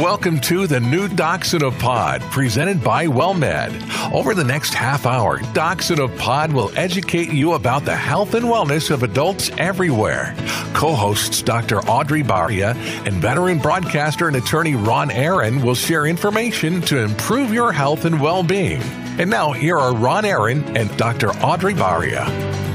Welcome to the new Docs in a Pod, presented by WellMed. Over the next half hour, Docs in a Pod will educate you about the health and wellness of adults everywhere. Co hosts Dr. Audrey Baria and veteran broadcaster and attorney Ron Aaron will share information to improve your health and well being. And now, here are Ron Aaron and Dr. Audrey Baria.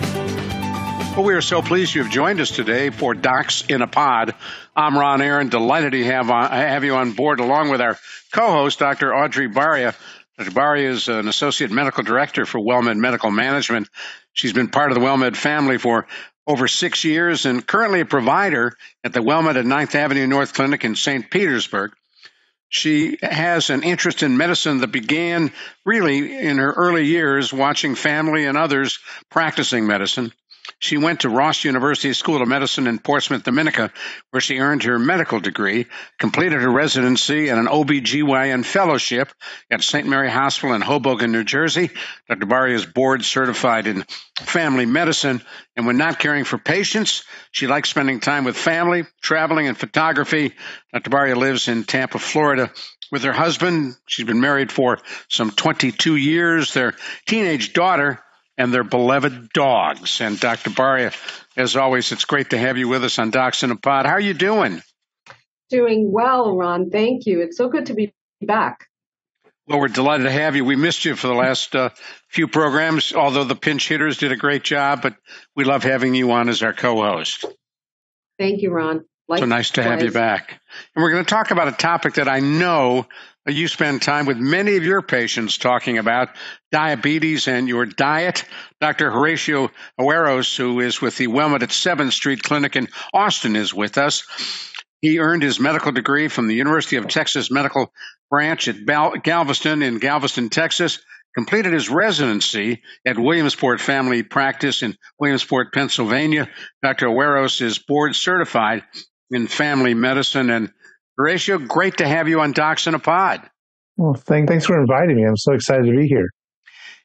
Well, we are so pleased you've joined us today for Docs in a Pod. I'm Ron Aaron, delighted to have, on, have you on board along with our co-host, Dr. Audrey Baria. Dr. Baria is an associate medical director for WellMed Medical Management. She's been part of the WellMed family for over six years and currently a provider at the WellMed at 9th Avenue North Clinic in St. Petersburg. She has an interest in medicine that began really in her early years watching family and others practicing medicine. She went to Ross University School of Medicine in Portsmouth, Dominica, where she earned her medical degree, completed her residency and an OBGYN fellowship at St. Mary Hospital in Hoboken, New Jersey. Dr. Baria is board certified in family medicine, and when not caring for patients, she likes spending time with family, traveling, and photography. Dr. Baria lives in Tampa, Florida, with her husband. She's been married for some 22 years. Their teenage daughter and their beloved dogs. And Dr. Baria, as always, it's great to have you with us on Docs in a Pod. How are you doing? Doing well, Ron. Thank you. It's so good to be back. Well, we're delighted to have you. We missed you for the last uh, few programs, although the pinch hitters did a great job, but we love having you on as our co host. Thank you, Ron. Likewise. So nice to have you back. And we're going to talk about a topic that I know you spend time with many of your patients talking about diabetes and your diet. Dr. Horatio Agueros, who is with the WellMed at 7th Street Clinic in Austin, is with us. He earned his medical degree from the University of Texas Medical Branch at Galveston in Galveston, Texas. Completed his residency at Williamsport Family Practice in Williamsport, Pennsylvania. Dr. Agueros is board certified in family medicine and Horatio, great to have you on Docs in a Pod. Well, thank, thanks for inviting me. I'm so excited to be here.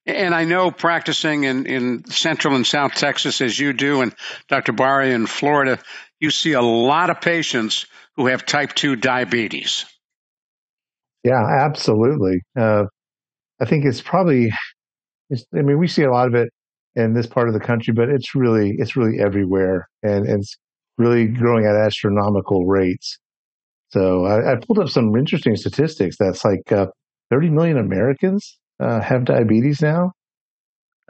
And I know practicing in, in Central and South Texas as you do, and Dr. Barry in Florida, you see a lot of patients who have type 2 diabetes. Yeah, absolutely. Uh, I think it's probably, it's, I mean, we see a lot of it in this part of the country, but it's really, it's really everywhere and, and it's really growing at astronomical rates. So I, I, pulled up some interesting statistics. That's like uh, 30 million Americans uh, have diabetes now.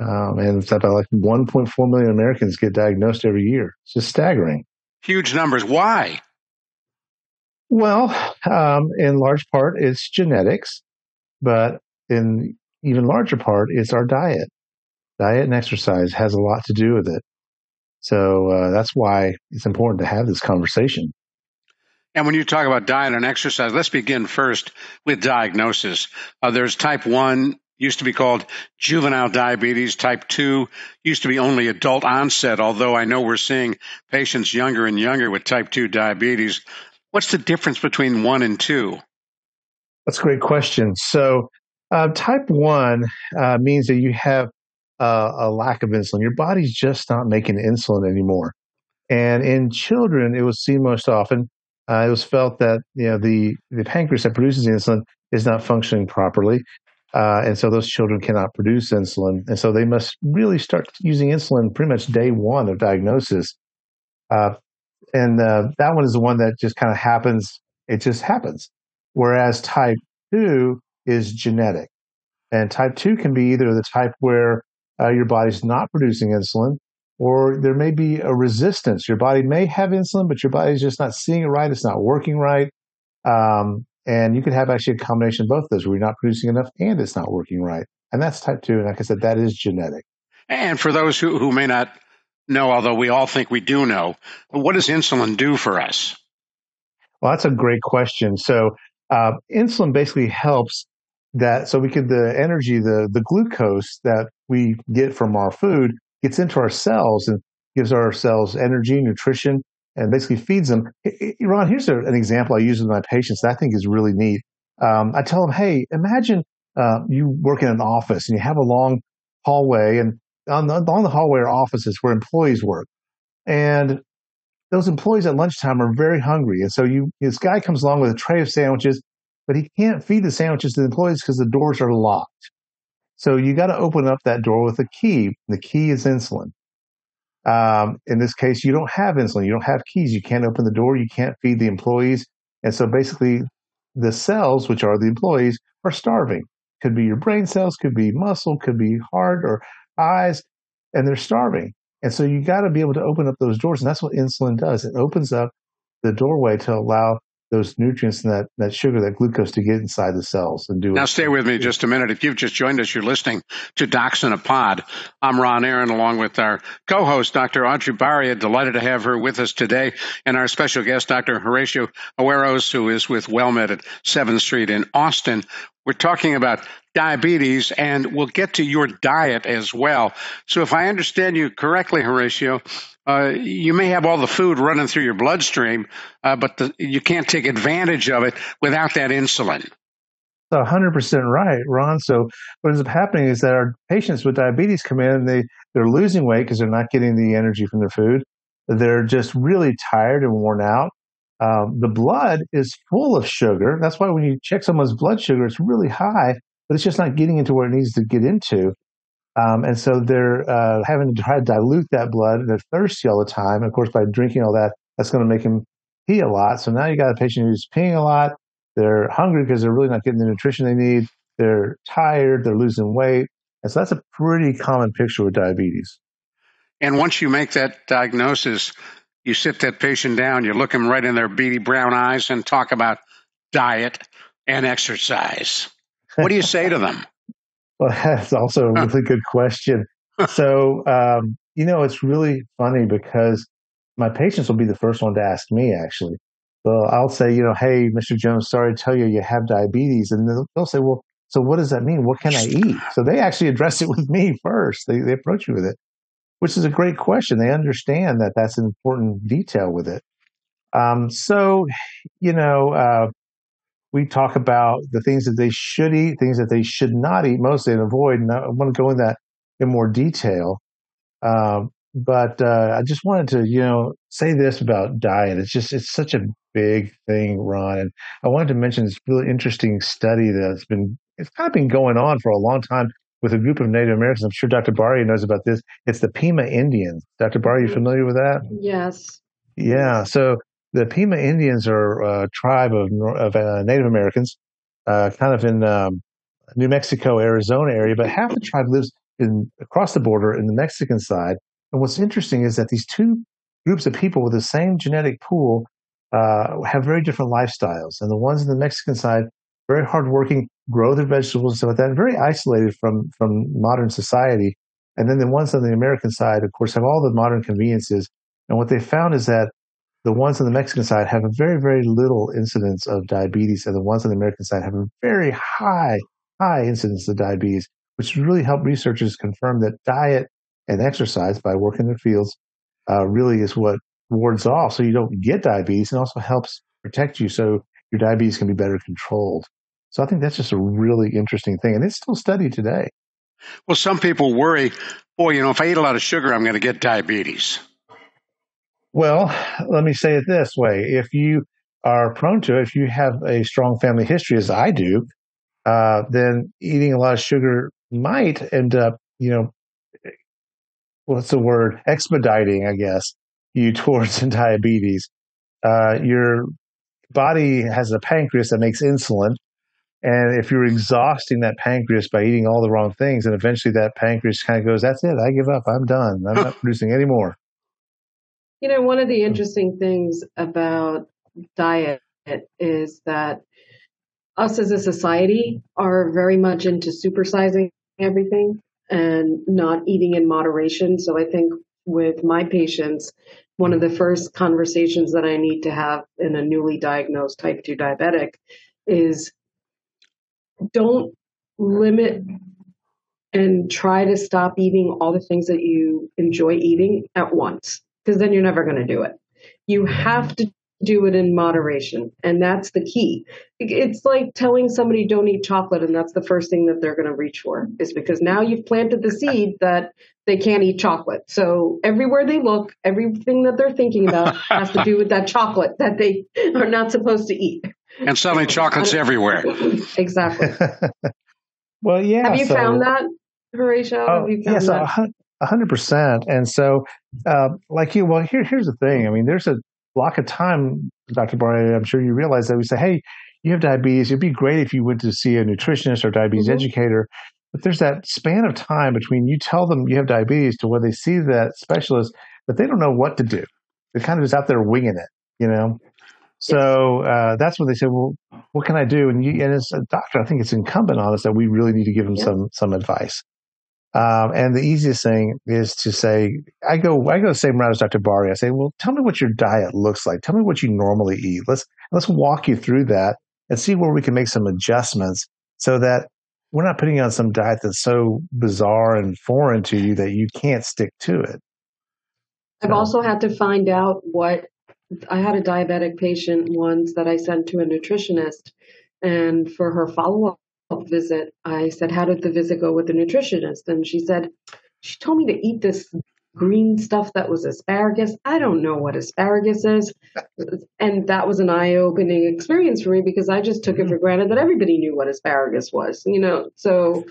Um, and it's about like 1.4 million Americans get diagnosed every year. It's just staggering. Huge numbers. Why? Well, um, in large part, it's genetics, but in even larger part, it's our diet. Diet and exercise has a lot to do with it. So uh, that's why it's important to have this conversation. And when you talk about diet and exercise, let's begin first with diagnosis. Uh, there's type 1, used to be called juvenile diabetes. Type 2 used to be only adult onset, although I know we're seeing patients younger and younger with type 2 diabetes. What's the difference between 1 and 2? That's a great question. So, uh, type 1 uh, means that you have uh, a lack of insulin. Your body's just not making insulin anymore. And in children, it was seen most often uh, it was felt that you know the the pancreas that produces insulin is not functioning properly, uh, and so those children cannot produce insulin, and so they must really start using insulin pretty much day one of diagnosis. Uh, and uh, that one is the one that just kind of happens. It just happens. Whereas type two is genetic, and type two can be either the type where uh, your body's not producing insulin, or there may be a resistance. Your body may have insulin, but your body's just not seeing it right. It's not working right. Um, and you could have actually a combination of both of those where you're not producing enough and it's not working right. And that's type two. And like I said, that is genetic. And for those who, who may not know, although we all think we do know, what does insulin do for us? Well, that's a great question. So, uh, insulin basically helps that so we could the energy the the glucose that we get from our food gets into our cells and gives our cells energy, nutrition, and basically feeds them. Ron, here's an example I use with my patients that I think is really neat. Um, I tell them, hey, imagine uh, you work in an office and you have a long hallway, and on the, on the hallway are offices where employees work. And those employees at lunchtime are very hungry. And so you, this guy comes along with a tray of sandwiches, but he can't feed the sandwiches to the employees because the doors are locked. So you got to open up that door with a key. The key is insulin. Um, in this case, you don't have insulin. You don't have keys. You can't open the door. You can't feed the employees. And so basically, the cells, which are the employees, are starving. Could be your brain cells, could be muscle, could be heart or eyes, and they're starving. And so you got to be able to open up those doors. And that's what insulin does. It opens up the doorway to allow those nutrients and that, that sugar, that glucose to get inside the cells and do now stay with me just a minute. If you've just joined us, you're listening to Docs in a Pod. I'm Ron Aaron along with our co-host, Dr. Audrey Baria. Delighted to have her with us today. And our special guest, Dr. Horatio Agueros, who is with WellMed at 7th Street in Austin. We're talking about diabetes and we'll get to your diet as well. So if I understand you correctly, Horatio, uh, you may have all the food running through your bloodstream, uh, but the, you can't take advantage of it without that insulin. 100% right, Ron. So what ends up happening is that our patients with diabetes come in and they, they're losing weight because they're not getting the energy from their food. They're just really tired and worn out. Um, the blood is full of sugar. That's why when you check someone's blood sugar, it's really high, but it's just not getting into where it needs to get into. Um, and so they're uh, having to try to dilute that blood. They're thirsty all the time. Of course, by drinking all that, that's going to make them pee a lot. So now you got a patient who's peeing a lot. They're hungry because they're really not getting the nutrition they need. They're tired. They're losing weight. And so that's a pretty common picture with diabetes. And once you make that diagnosis, you sit that patient down, you look them right in their beady brown eyes and talk about diet and exercise. What do you say to them? Well, that's also a really good question. So, um, you know, it's really funny because my patients will be the first one to ask me, actually. Well, I'll say, you know, hey, Mr. Jones, sorry to tell you you have diabetes. And they'll, they'll say, well, so what does that mean? What can I eat? So they actually address it with me first. They, they approach me with it, which is a great question. They understand that that's an important detail with it. Um, so, you know, uh, we talk about the things that they should eat, things that they should not eat, mostly and avoid. And I want to go in that in more detail. Um, but uh, I just wanted to, you know, say this about diet. It's just it's such a big thing, Ron. And I wanted to mention this really interesting study that's been it's kind of been going on for a long time with a group of Native Americans. I'm sure Dr. Barry knows about this. It's the Pima Indians. Dr. Baria, you mm-hmm. familiar with that? Yes. Yeah. So the Pima Indians are a tribe of, of uh, Native Americans, uh, kind of in um, New Mexico, Arizona area, but half the tribe lives in across the border in the Mexican side. And what's interesting is that these two groups of people with the same genetic pool uh, have very different lifestyles. And the ones in the Mexican side, very hardworking, grow their vegetables and stuff like that, very isolated from from modern society. And then the ones on the American side, of course, have all the modern conveniences. And what they found is that the ones on the Mexican side have a very, very little incidence of diabetes, and the ones on the American side have a very high, high incidence of diabetes, which really helped researchers confirm that diet and exercise by working in the fields uh, really is what wards off so you don't get diabetes and also helps protect you so your diabetes can be better controlled. So I think that's just a really interesting thing, and it's still studied today. Well, some people worry, boy, you know, if I eat a lot of sugar, I'm going to get diabetes. Well, let me say it this way. If you are prone to it, if you have a strong family history, as I do, uh, then eating a lot of sugar might end up, you know, what's the word? Expediting, I guess, you towards diabetes. Uh, your body has a pancreas that makes insulin. And if you're exhausting that pancreas by eating all the wrong things, and eventually that pancreas kind of goes, that's it. I give up. I'm done. I'm not producing anymore. You know, one of the interesting things about diet is that us as a society are very much into supersizing everything and not eating in moderation. So I think with my patients, one of the first conversations that I need to have in a newly diagnosed type 2 diabetic is don't limit and try to stop eating all the things that you enjoy eating at once because then you're never going to do it. You have to do it in moderation. And that's the key. It's like telling somebody don't eat chocolate and that's the first thing that they're going to reach for is because now you've planted the seed that they can't eat chocolate. So everywhere they look, everything that they're thinking about has to do with that chocolate that they are not supposed to eat. And suddenly chocolate's everywhere. exactly. well, yeah. Have you so, found that, Horatio? Oh, yes, hundred percent. And so, uh, like you, well, here, here's the thing. I mean, there's a block of time, Dr. Barney, I'm sure you realize that we say, hey, you have diabetes. It'd be great if you went to see a nutritionist or diabetes mm-hmm. educator. But there's that span of time between you tell them you have diabetes to where they see that specialist, but they don't know what to do. They're kind of just out there winging it, you know? So uh, that's when they say, "Well, what can I do?" And, you, and as a doctor, I think it's incumbent on us that we really need to give them yeah. some some advice. Um, and the easiest thing is to say, I go, I go the same route as Dr. Bari. I say, well, tell me what your diet looks like. Tell me what you normally eat. Let's, let's walk you through that and see where we can make some adjustments so that we're not putting you on some diet that's so bizarre and foreign to you that you can't stick to it. I've also had to find out what I had a diabetic patient once that I sent to a nutritionist and for her follow up visit, I said, How did the visit go with the nutritionist? And she said, She told me to eat this green stuff that was asparagus. I don't know what asparagus is. and that was an eye opening experience for me because I just took it for mm-hmm. granted that everybody knew what asparagus was, you know. So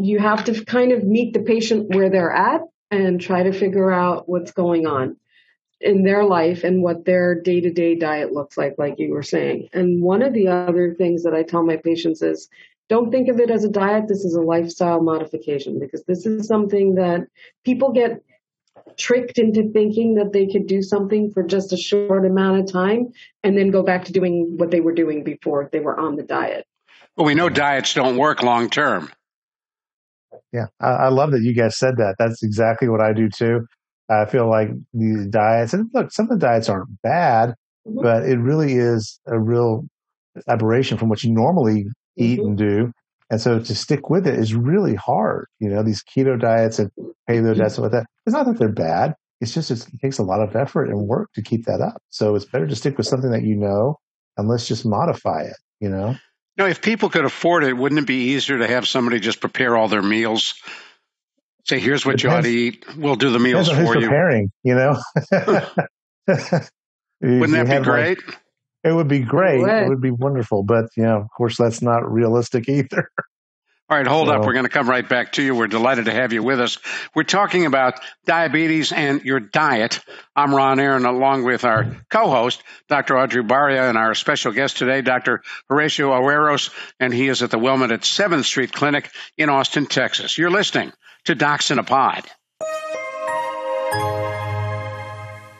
you have to kind of meet the patient where they're at and try to figure out what's going on in their life and what their day to day diet looks like, like you were saying. And one of the other things that I tell my patients is don't think of it as a diet. This is a lifestyle modification because this is something that people get tricked into thinking that they could do something for just a short amount of time and then go back to doing what they were doing before they were on the diet. Well, we know diets don't work long term. Yeah, I, I, love that you guys said that. That's exactly what I do too. I feel like these diets, and look, some of the diets aren't bad, mm-hmm. but it really is a real aberration from what you normally eat mm-hmm. and do. And so to stick with it is really hard. You know, these keto diets and paleo mm-hmm. diets and like that. It's not that they're bad. It's just it takes a lot of effort and work to keep that up. So it's better to stick with something that you know and let's just modify it, you know? No, if people could afford it, wouldn't it be easier to have somebody just prepare all their meals Say, here's what Depends. you ought to eat. We'll do the meals for you. Preparing, you know. Wouldn't that be great? Like, it would be great. It would. it would. be wonderful, but you know, of course, that's not realistic either. All right, hold so. up. We're going to come right back to you. We're delighted to have you with us. We're talking about diabetes and your diet. I'm Ron Aaron, along with our co-host, Dr. Audrey Baria, and our special guest today, Dr. Horatio Agueros, and he is at the WellMed at 7th Street Clinic in Austin, Texas. You're listening to Docs in a Pod.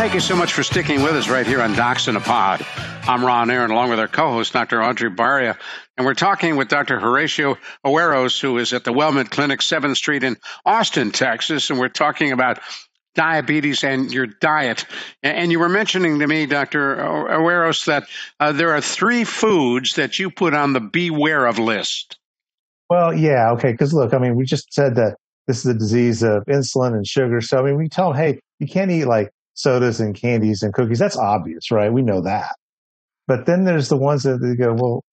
Thank you so much for sticking with us right here on Docs in a Pod. I'm Ron Aaron, along with our co-host, Dr. Audrey Baria, and we're talking with Dr. Horatio Agueros, who is at the WellMed Clinic, 7th Street in Austin, Texas, and we're talking about diabetes and your diet. And you were mentioning to me, Dr. Agueros, that uh, there are three foods that you put on the beware of list. Well, yeah, okay, because look, I mean, we just said that this is a disease of insulin and sugar. So, I mean, we tell them, hey, you can't eat like sodas and candies and cookies. That's obvious, right? We know that. But then there's the ones that they go, well,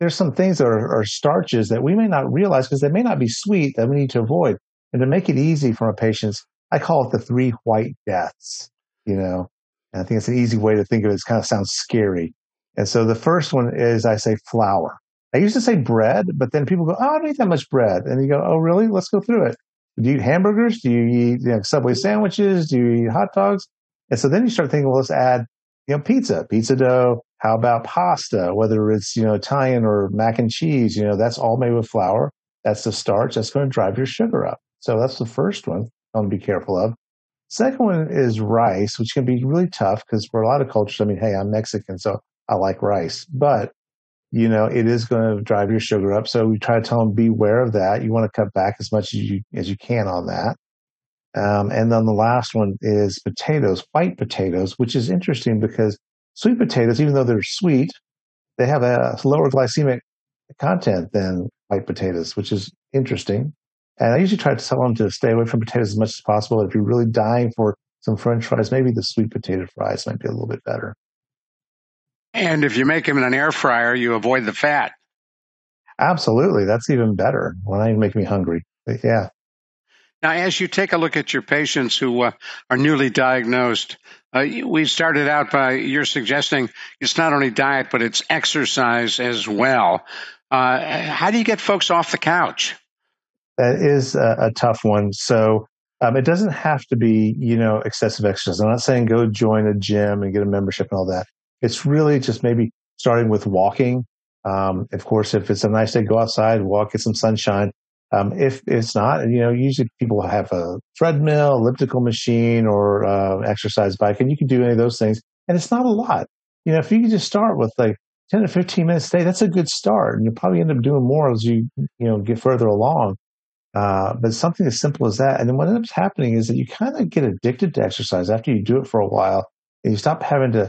there's some things that are, are starches that we may not realize because they may not be sweet that we need to avoid. And to make it easy for our patients, I call it the three white deaths, you know, and I think it's an easy way to think of it. It kind of sounds scary. And so the first one is I say flour. I used to say bread, but then people go, oh, I don't eat that much bread. And you go, oh, really? Let's go through it. Do you eat hamburgers? Do you eat you know, Subway sandwiches? Do you eat hot dogs? And so then you start thinking, well, let's add, you know, pizza, pizza dough, How about pasta? Whether it's, you know, Italian or mac and cheese, you know, that's all made with flour. That's the starch. That's going to drive your sugar up. So that's the first one I want to be careful of. Second one is rice, which can be really tough because for a lot of cultures, I mean, hey, I'm Mexican, so I like rice, but you know, it is going to drive your sugar up. So we try to tell them beware of that. You want to cut back as much as you as you can on that. Um, and then the last one is potatoes, white potatoes, which is interesting because sweet potatoes, even though they're sweet, they have a lower glycemic content than white potatoes, which is interesting. And I usually try to tell them to stay away from potatoes as much as possible. If you're really dying for some French fries, maybe the sweet potato fries might be a little bit better. And if you make them in an air fryer, you avoid the fat. Absolutely. That's even better. Well, now you make me hungry. But yeah. Now, as you take a look at your patients who uh, are newly diagnosed, uh, we started out by you're suggesting it's not only diet, but it's exercise as well. Uh, how do you get folks off the couch? that is a, a tough one. So um, it doesn't have to be, you know, excessive exercise. I'm not saying go join a gym and get a membership and all that. It's really just maybe starting with walking. Um, of course, if it's a nice day, go outside, walk, get some sunshine. Um, if it's not, you know, usually people have a treadmill, elliptical machine, or uh, exercise bike, and you can do any of those things. And it's not a lot. You know, if you can just start with like 10 to 15 minutes a day, that's a good start. And you'll probably end up doing more as you, you know, get further along. Uh, but something as simple as that. And then what ends up happening is that you kind of get addicted to exercise after you do it for a while and you stop having to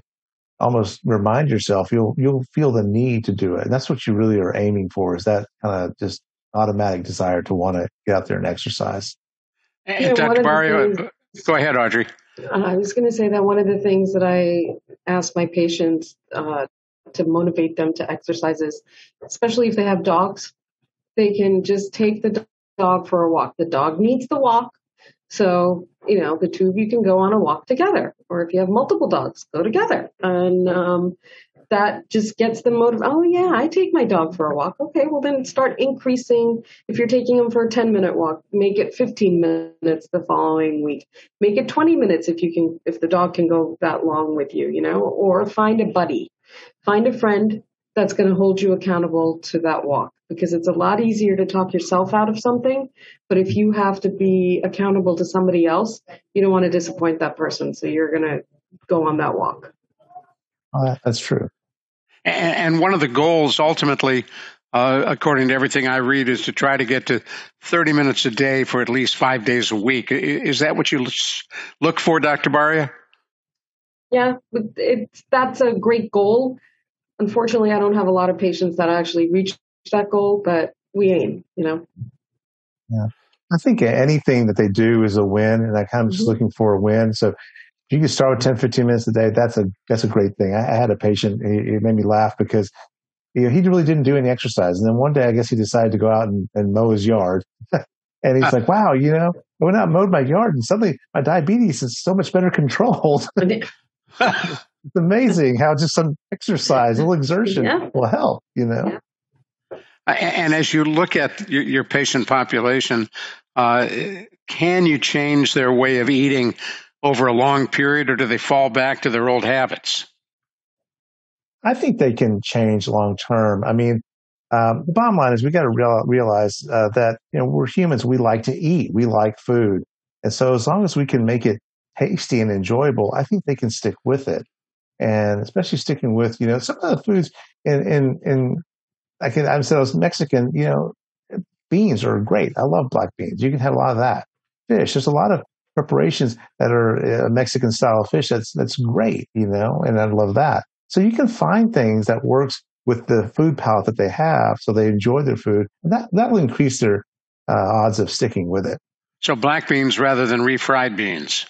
almost remind yourself you'll you'll feel the need to do it. And that's what you really are aiming for is that kind of just automatic desire to want to get out there and exercise. And yeah, Dr. Barrio, things, go ahead, Audrey. I was going to say that one of the things that I ask my patients uh, to motivate them to exercise is, especially if they have dogs, they can just take the dog for a walk. The dog needs the walk. So, you know, the two of you can go on a walk together. Or if you have multiple dogs, go together. And um, that just gets them motivated. Oh, yeah, I take my dog for a walk. Okay, well, then start increasing. If you're taking them for a 10 minute walk, make it 15 minutes the following week. Make it 20 minutes if you can, if the dog can go that long with you, you know, or find a buddy. Find a friend that's going to hold you accountable to that walk because it's a lot easier to talk yourself out of something. But if you have to be accountable to somebody else, you don't want to disappoint that person. So you're going to go on that walk. Uh, that's true. And, and, one of the goals ultimately, uh, according to everything I read, is to try to get to 30 minutes a day for at least five days a week. Is that what you look for, Dr. Baria? Yeah, it's, that's a great goal. Unfortunately, I don't have a lot of patients that actually reach that goal, but we aim, you know. Yeah. I think anything that they do is a win, and I kind of just mm-hmm. looking for a win. So if you can start with 10, 15 minutes a day, that's a that's a great thing. I, I had a patient; it made me laugh because you know, he really didn't do any exercise, and then one day I guess he decided to go out and, and mow his yard, and he's uh, like, "Wow, you know, I went out and mowed my yard, and suddenly my diabetes is so much better controlled." it's amazing how just some exercise, a little exertion yeah. will help. You know. Yeah. And as you look at your, patient population, uh, can you change their way of eating over a long period, or do they fall back to their old habits? I think they can change long term. I mean, um, the bottom line is we got to real, realize uh, that you know we're humans. We like to eat. We like food, and so as long as we can make it tasty and enjoyable, I think they can stick with it. And especially sticking with you know some of the foods in in, in I can, I'm saying I was Mexican, you know, beans are great. I love black beans. You can have a lot of that. Fish, there's a lot of preparations that are a uh, Mexican style fish. That's, that's great, you know, and I love that. So you can find things that works with the food palette that they have so they enjoy their food. And that, that will increase their uh, odds of sticking with it. So black beans rather than refried beans.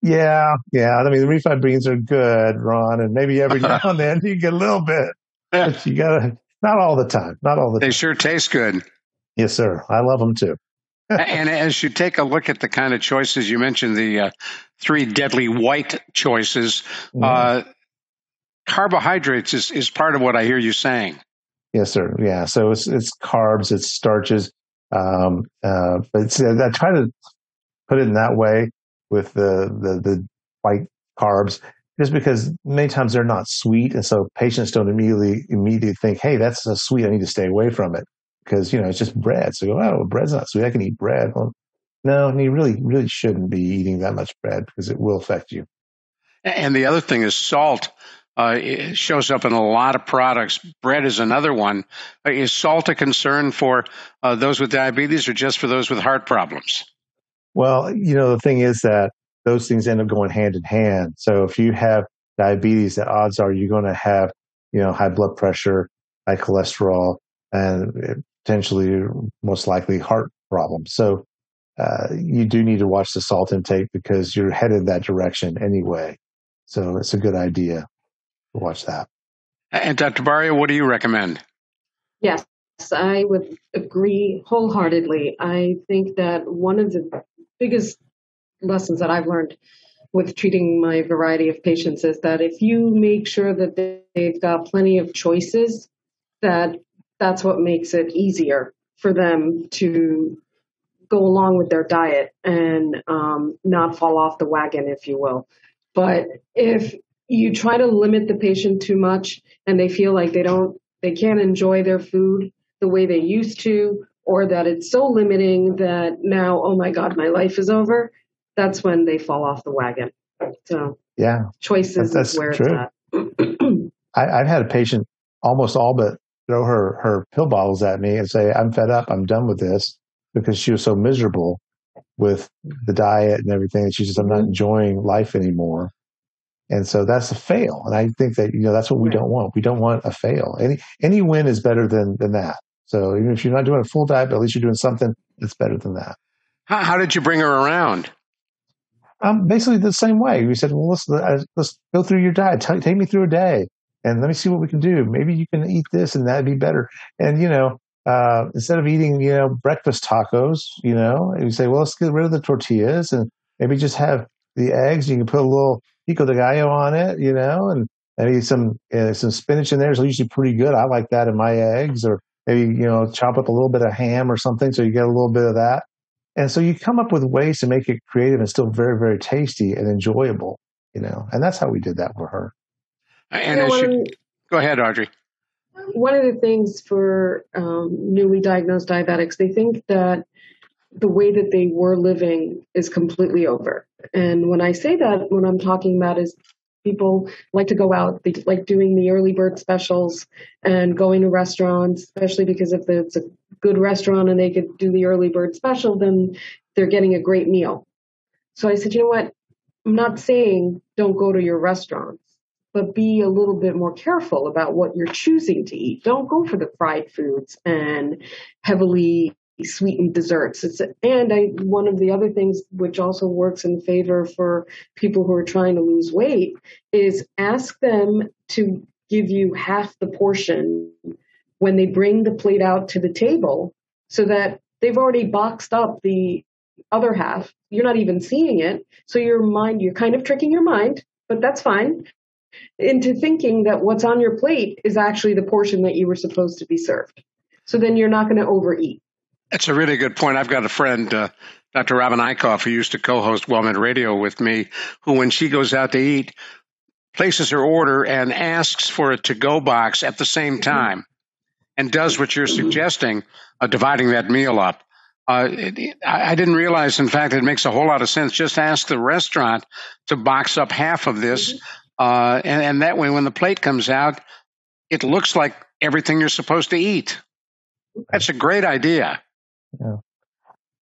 Yeah, yeah. I mean, the refried beans are good, Ron, and maybe every now and then you get a little bit. But you gotta not all the time. Not all the they time. They sure taste good. Yes, sir. I love them too. and as you take a look at the kind of choices you mentioned, the uh, three deadly white choices, mm-hmm. uh, carbohydrates is, is part of what I hear you saying. Yes, sir. Yeah. So it's it's carbs, it's starches, um, uh, but I try to put it in that way with the the, the white carbs just because many times they're not sweet, and so patients don't immediately immediately think, "Hey, that's a sweet. I need to stay away from it." Because you know it's just bread. So go, "Oh, bread's not sweet. I can eat bread." Well, no, and you really really shouldn't be eating that much bread because it will affect you. And the other thing is salt. Uh, it shows up in a lot of products. Bread is another one. Uh, is salt a concern for uh, those with diabetes or just for those with heart problems? Well, you know, the thing is that those things end up going hand in hand. So if you have diabetes, the odds are you're going to have, you know, high blood pressure, high cholesterol, and potentially, most likely, heart problems. So uh, you do need to watch the salt intake because you're headed that direction anyway. So it's a good idea to watch that. And Dr. Baria, what do you recommend? Yes, I would agree wholeheartedly. I think that one of the biggest lessons that I've learned with treating my variety of patients is that if you make sure that they've got plenty of choices, that that's what makes it easier for them to go along with their diet and um, not fall off the wagon, if you will. But if you try to limit the patient too much and they feel like they don't, they can't enjoy their food the way they used to, or that it's so limiting that now, oh my God, my life is over, that's when they fall off the wagon. So yeah, choices that's, is where true. it's at. I, I've had a patient almost all but throw her her pill bottles at me and say, "I'm fed up. I'm done with this," because she was so miserable with the diet and everything. She says, "I'm not mm-hmm. enjoying life anymore." And so that's a fail. And I think that you know that's what we don't want. We don't want a fail. Any any win is better than than that. So even if you're not doing a full diet, but at least you're doing something that's better than that. How, how did you bring her around? Um, basically the same way. We said, well, let's uh, let's go through your diet. T- take me through a day, and let me see what we can do. Maybe you can eat this, and that'd be better. And you know, uh, instead of eating, you know, breakfast tacos, you know, you say, well, let's get rid of the tortillas and maybe just have the eggs. You can put a little pico de gallo on it, you know, and maybe some uh, some spinach in there is usually pretty good. I like that in my eggs, or maybe you know, chop up a little bit of ham or something, so you get a little bit of that. And so you come up with ways to make it creative and still very, very tasty and enjoyable, you know. And that's how we did that for her. And you know, go ahead, Audrey. One of the things for um, newly diagnosed diabetics, they think that the way that they were living is completely over. And when I say that, what I'm talking about is people like to go out, they like doing the early bird specials and going to restaurants, especially because if it's a good restaurant and they could do the early bird special, then they're getting a great meal. So I said, you know what? I'm not saying don't go to your restaurants, but be a little bit more careful about what you're choosing to eat. Don't go for the fried foods and heavily sweetened desserts. It's, and I, one of the other things which also works in favor for people who are trying to lose weight is ask them to give you half the portion when they bring the plate out to the table so that they've already boxed up the other half. You're not even seeing it. So your mind, you're kind of tricking your mind, but that's fine into thinking that what's on your plate is actually the portion that you were supposed to be served. So then you're not going to overeat. That's a really good point. I've got a friend, uh, Dr. Robin Eichhoff, who used to co-host WellMed Radio with me, who when she goes out to eat, places her order and asks for a to-go box at the same mm-hmm. time and does what you're suggesting, uh, dividing that meal up. Uh, it, I didn't realize, in fact, it makes a whole lot of sense. Just ask the restaurant to box up half of this, mm-hmm. Uh, and, and, that way, when the plate comes out, it looks like everything you're supposed to eat. That's a great idea. Yeah.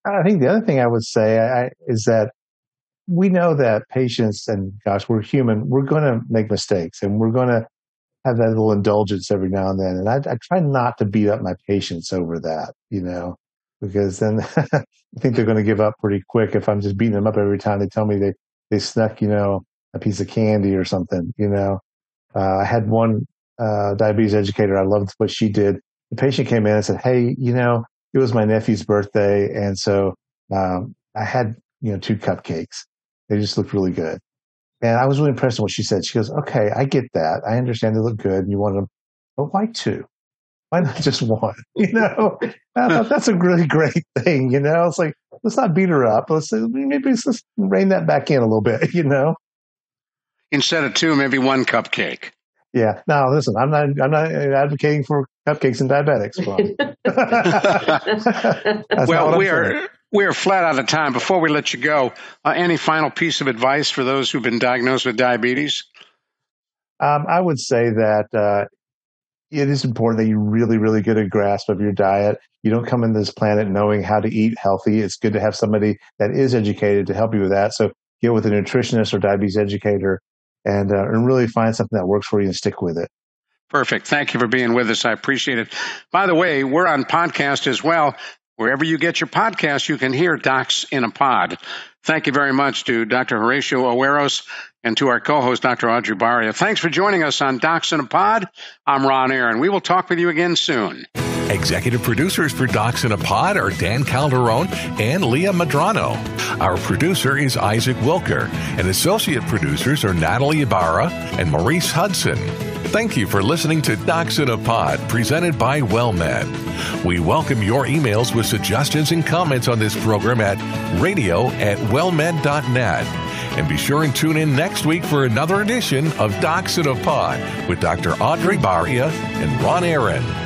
I think the other thing I would say I, is that we know that patients and gosh, we're human. We're going to make mistakes, and we're going to have that little indulgence every now and then. And I, I try not to beat up my patients over that, you know, because then I think they're going to give up pretty quick if I'm just beating them up every time they tell me they they snuck, you know, a piece of candy or something. You know, uh, I had one uh, diabetes educator. I loved what she did. The patient came in and said, "Hey, you know, it was my nephew's birthday, and so um, I had you know two cupcakes. They just looked really good." And I was really impressed with what she said. She goes, "Okay, I get that. I understand they look good, and you want them, but why two? Why not just one? You know, thought that's a really great thing. You know, it's like let's not beat her up. Let's maybe let's rein that back in a little bit. You know." Instead of two, maybe one cupcake. Yeah. Now, listen, I'm not. I'm not advocating for cupcakes and diabetics. well, we are we are flat out of time. Before we let you go, uh, any final piece of advice for those who've been diagnosed with diabetes? Um, I would say that uh, it is important that you really, really get a grasp of your diet. You don't come into this planet knowing how to eat healthy. It's good to have somebody that is educated to help you with that. So get with a nutritionist or diabetes educator and, uh, and really find something that works for you and stick with it. Perfect. Thank you for being with us. I appreciate it. By the way, we're on podcast as well. Wherever you get your podcast, you can hear Docs in a Pod. Thank you very much to Dr. Horacio Agueros and to our co-host, Dr. Audrey Baria. Thanks for joining us on Docs in a Pod. I'm Ron Aaron. We will talk with you again soon. Executive producers for Docs in a Pod are Dan Calderon and Leah Madrano. Our producer is Isaac Wilker, and associate producers are Natalie Ibarra and Maurice Hudson. Thank you for listening to Docs in a Pod, presented by WellMed. We welcome your emails with suggestions and comments on this program at radio at wellmed.net. And be sure and tune in next week for another edition of Docs in a Pod with Dr. Audrey Baria and Ron Aaron.